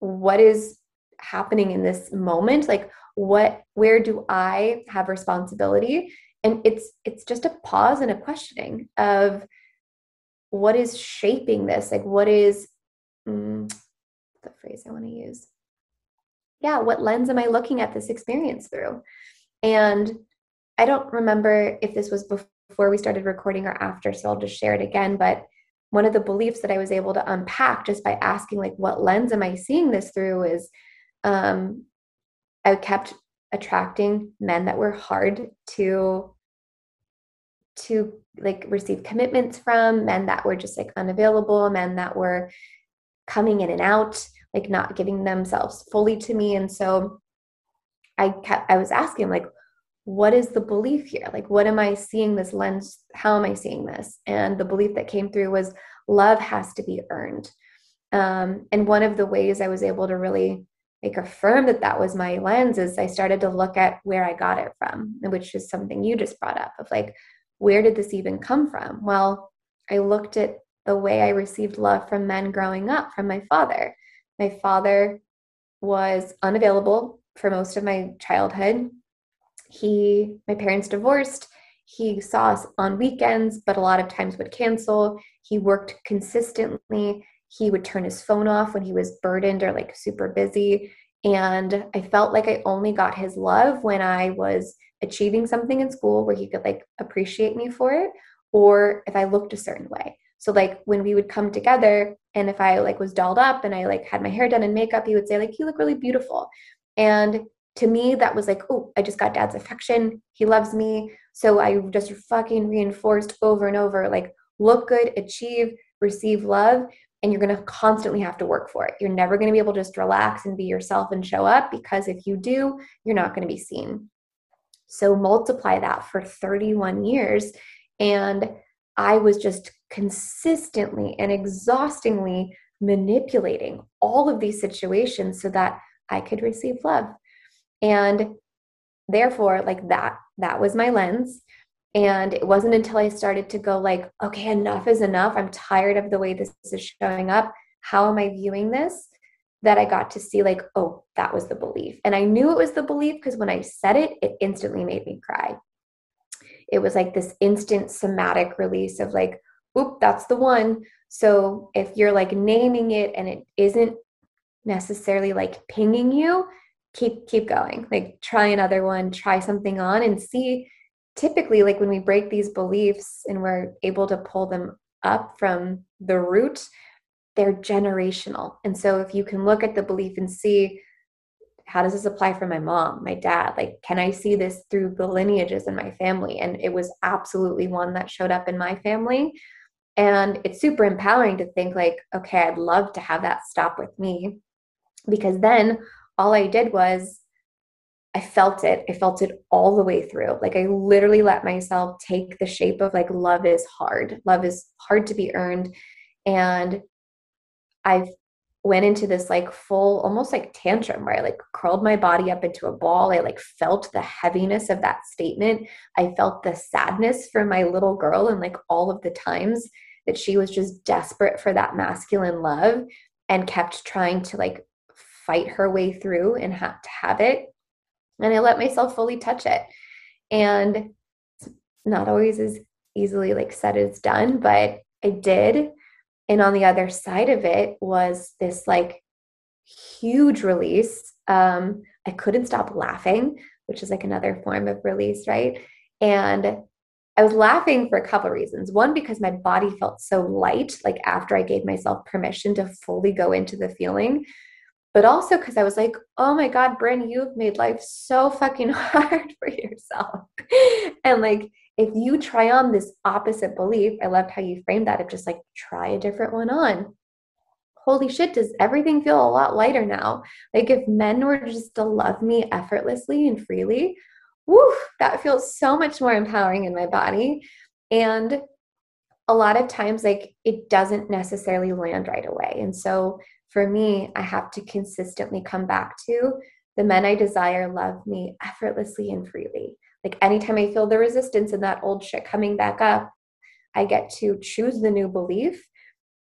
what is happening in this moment? Like, what, where do I have responsibility? And it's, it's just a pause and a questioning of what is shaping this? Like, what is mm, the phrase I want to use? Yeah, what lens am I looking at this experience through? And I don't remember if this was before we started recording or after, so I'll just share it again. But one of the beliefs that I was able to unpack just by asking, like, what lens am I seeing this through is um, I kept attracting men that were hard to to like receive commitments from men that were just like unavailable men that were coming in and out like not giving themselves fully to me and so i kept i was asking like what is the belief here? Like, what am I seeing this lens? How am I seeing this? And the belief that came through was love has to be earned. Um, and one of the ways I was able to really like affirm that that was my lens is I started to look at where I got it from, which is something you just brought up of like, where did this even come from? Well, I looked at the way I received love from men growing up from my father. My father was unavailable for most of my childhood he my parents divorced he saw us on weekends but a lot of times would cancel he worked consistently he would turn his phone off when he was burdened or like super busy and i felt like i only got his love when i was achieving something in school where he could like appreciate me for it or if i looked a certain way so like when we would come together and if i like was dolled up and i like had my hair done and makeup he would say like you look really beautiful and to me, that was like, oh, I just got dad's affection. He loves me. So I just fucking reinforced over and over like, look good, achieve, receive love. And you're going to constantly have to work for it. You're never going to be able to just relax and be yourself and show up because if you do, you're not going to be seen. So multiply that for 31 years. And I was just consistently and exhaustingly manipulating all of these situations so that I could receive love and therefore like that that was my lens and it wasn't until i started to go like okay enough is enough. I'm tired of the way this is showing up. How am i viewing this? that i got to see like oh that was the belief. And i knew it was the belief because when i said it it instantly made me cry. It was like this instant somatic release of like oop that's the one. So if you're like naming it and it isn't necessarily like pinging you keep keep going. Like try another one. Try something on and see typically like when we break these beliefs and we're able to pull them up from the root they're generational. And so if you can look at the belief and see how does this apply for my mom my dad? Like can i see this through the lineages in my family? And it was absolutely one that showed up in my family. And it's super empowering to think like okay i'd love to have that stop with me. Because then all I did was I felt it. I felt it all the way through. Like I literally let myself take the shape of like love is hard. Love is hard to be earned. And I went into this like full almost like tantrum where I like curled my body up into a ball. I like felt the heaviness of that statement. I felt the sadness for my little girl and like all of the times that she was just desperate for that masculine love and kept trying to like fight her way through and have to have it. And I let myself fully touch it. And not always as easily like said as done, but I did. And on the other side of it was this like huge release. Um, I couldn't stop laughing, which is like another form of release, right? And I was laughing for a couple reasons. One, because my body felt so light, like after I gave myself permission to fully go into the feeling. But also because I was like, oh my God, Bryn, you've made life so fucking hard for yourself. and like, if you try on this opposite belief, I loved how you framed that of just like, try a different one on. Holy shit, does everything feel a lot lighter now? Like, if men were just to love me effortlessly and freely, woo, that feels so much more empowering in my body. And a lot of times, like it doesn't necessarily land right away. And so for me, I have to consistently come back to the men I desire love me effortlessly and freely. Like anytime I feel the resistance and that old shit coming back up, I get to choose the new belief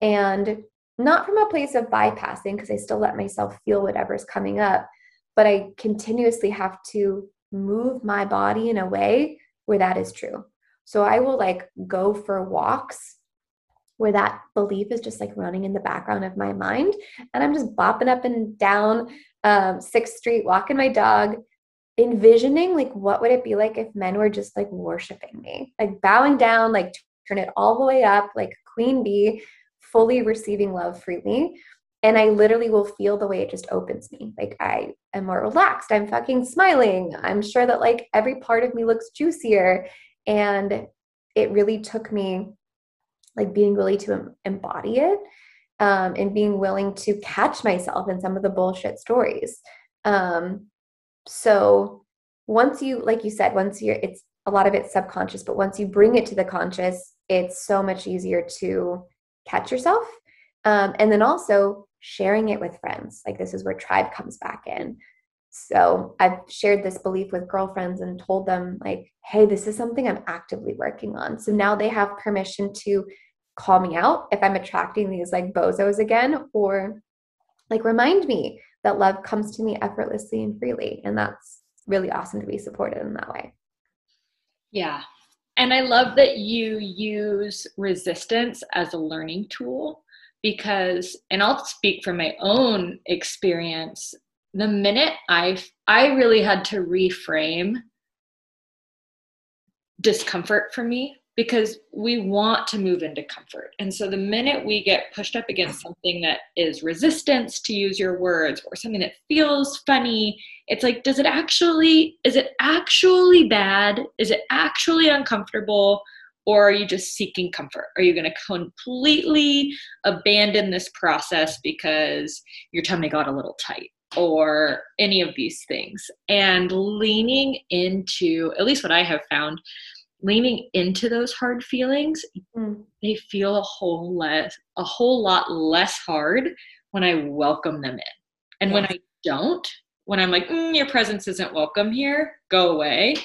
and not from a place of bypassing because I still let myself feel whatever's coming up, but I continuously have to move my body in a way where that is true. So I will like go for walks where that belief is just like running in the background of my mind. And I'm just bopping up and down um, Sixth Street, walking my dog, envisioning like what would it be like if men were just like worshiping me, like bowing down, like turn it all the way up, like queen bee, fully receiving love freely and I literally will feel the way it just opens me. Like I am more relaxed. I'm fucking smiling. I'm sure that like every part of me looks juicier. And it really took me like being willing to embody it um, and being willing to catch myself in some of the bullshit stories. Um, so once you, like you said, once you're, it's a lot of it's subconscious, but once you bring it to the conscious, it's so much easier to catch yourself. Um, and then also sharing it with friends. Like this is where tribe comes back in. So I've shared this belief with girlfriends and told them, like, hey, this is something I'm actively working on. So now they have permission to call me out if I'm attracting these like bozos again, or like remind me that love comes to me effortlessly and freely. And that's really awesome to be supported in that way. Yeah. And I love that you use resistance as a learning tool because and I'll speak from my own experience the minute I I really had to reframe discomfort for me because we want to move into comfort. And so the minute we get pushed up against something that is resistance to use your words or something that feels funny, it's like does it actually is it actually bad? Is it actually uncomfortable? or are you just seeking comfort? Are you going to completely abandon this process because your tummy got a little tight? Or any of these things, and leaning into at least what I have found, leaning into those hard feelings, mm. they feel a whole less a whole lot less hard when I welcome them in. And yes. when I don't, when I'm like, mm, your presence isn't welcome here, go away.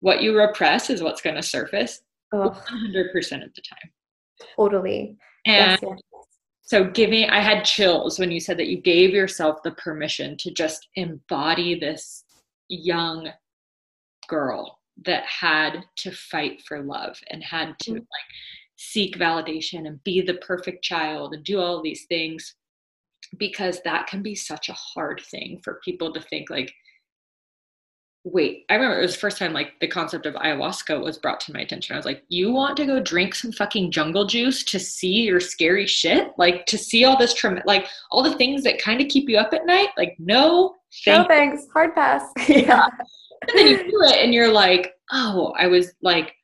What you repress is what's going to surface. 100% of the time. Totally. And yes, yes. so giving, I had chills when you said that you gave yourself the permission to just embody this young girl that had to fight for love and had to mm-hmm. like seek validation and be the perfect child and do all these things because that can be such a hard thing for people to think like wait, I remember it was the first time like the concept of ayahuasca was brought to my attention. I was like, you want to go drink some fucking jungle juice to see your scary shit? Like to see all this trauma, like all the things that kind of keep you up at night? Like, no, thank no thanks, hard pass. yeah. And then you do it and you're like, oh, I was like,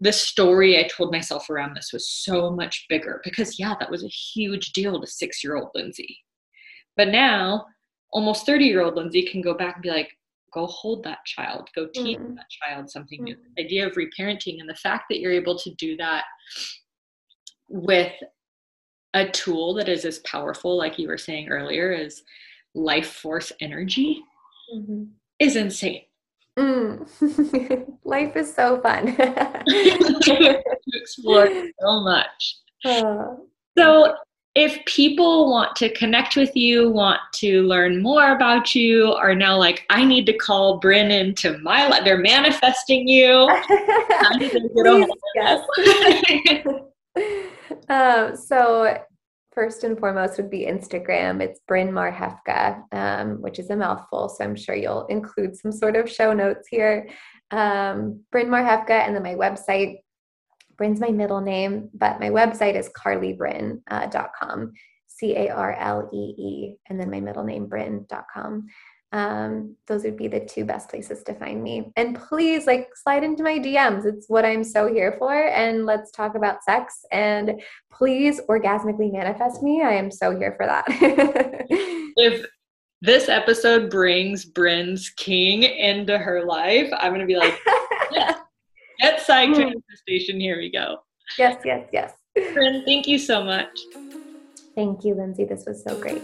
the story I told myself around this was so much bigger because, yeah, that was a huge deal to six year old Lindsey. But now, almost 30 year old Lindsey can go back and be like, go hold that child go teach mm-hmm. that child something mm-hmm. new the idea of reparenting and the fact that you're able to do that with a tool that is as powerful like you were saying earlier as life force energy mm-hmm. is insane mm. life is so fun to explore so much uh. so if people want to connect with you, want to learn more about you, are now like, I need to call Bryn into my life. They're manifesting you. Please, yes. um, so first and foremost would be Instagram. It's Bryn Marhefka, um, which is a mouthful. So I'm sure you'll include some sort of show notes here. Um, Bryn Marhefka, and then my website. Bryn's my middle name, but my website is carleebryn.com, uh, C A R L E E, and then my middle name, bryn.com um, those would be the two best places to find me. And please, like, slide into my DMs. It's what I'm so here for. And let's talk about sex. And please orgasmically manifest me. I am so here for that. if this episode brings Bryn's king into her life, I'm going to be like, get psyched manifestation. Here we go. Yes, yes, yes. Bryn, thank you so much. Thank you, Lindsey. This was so great.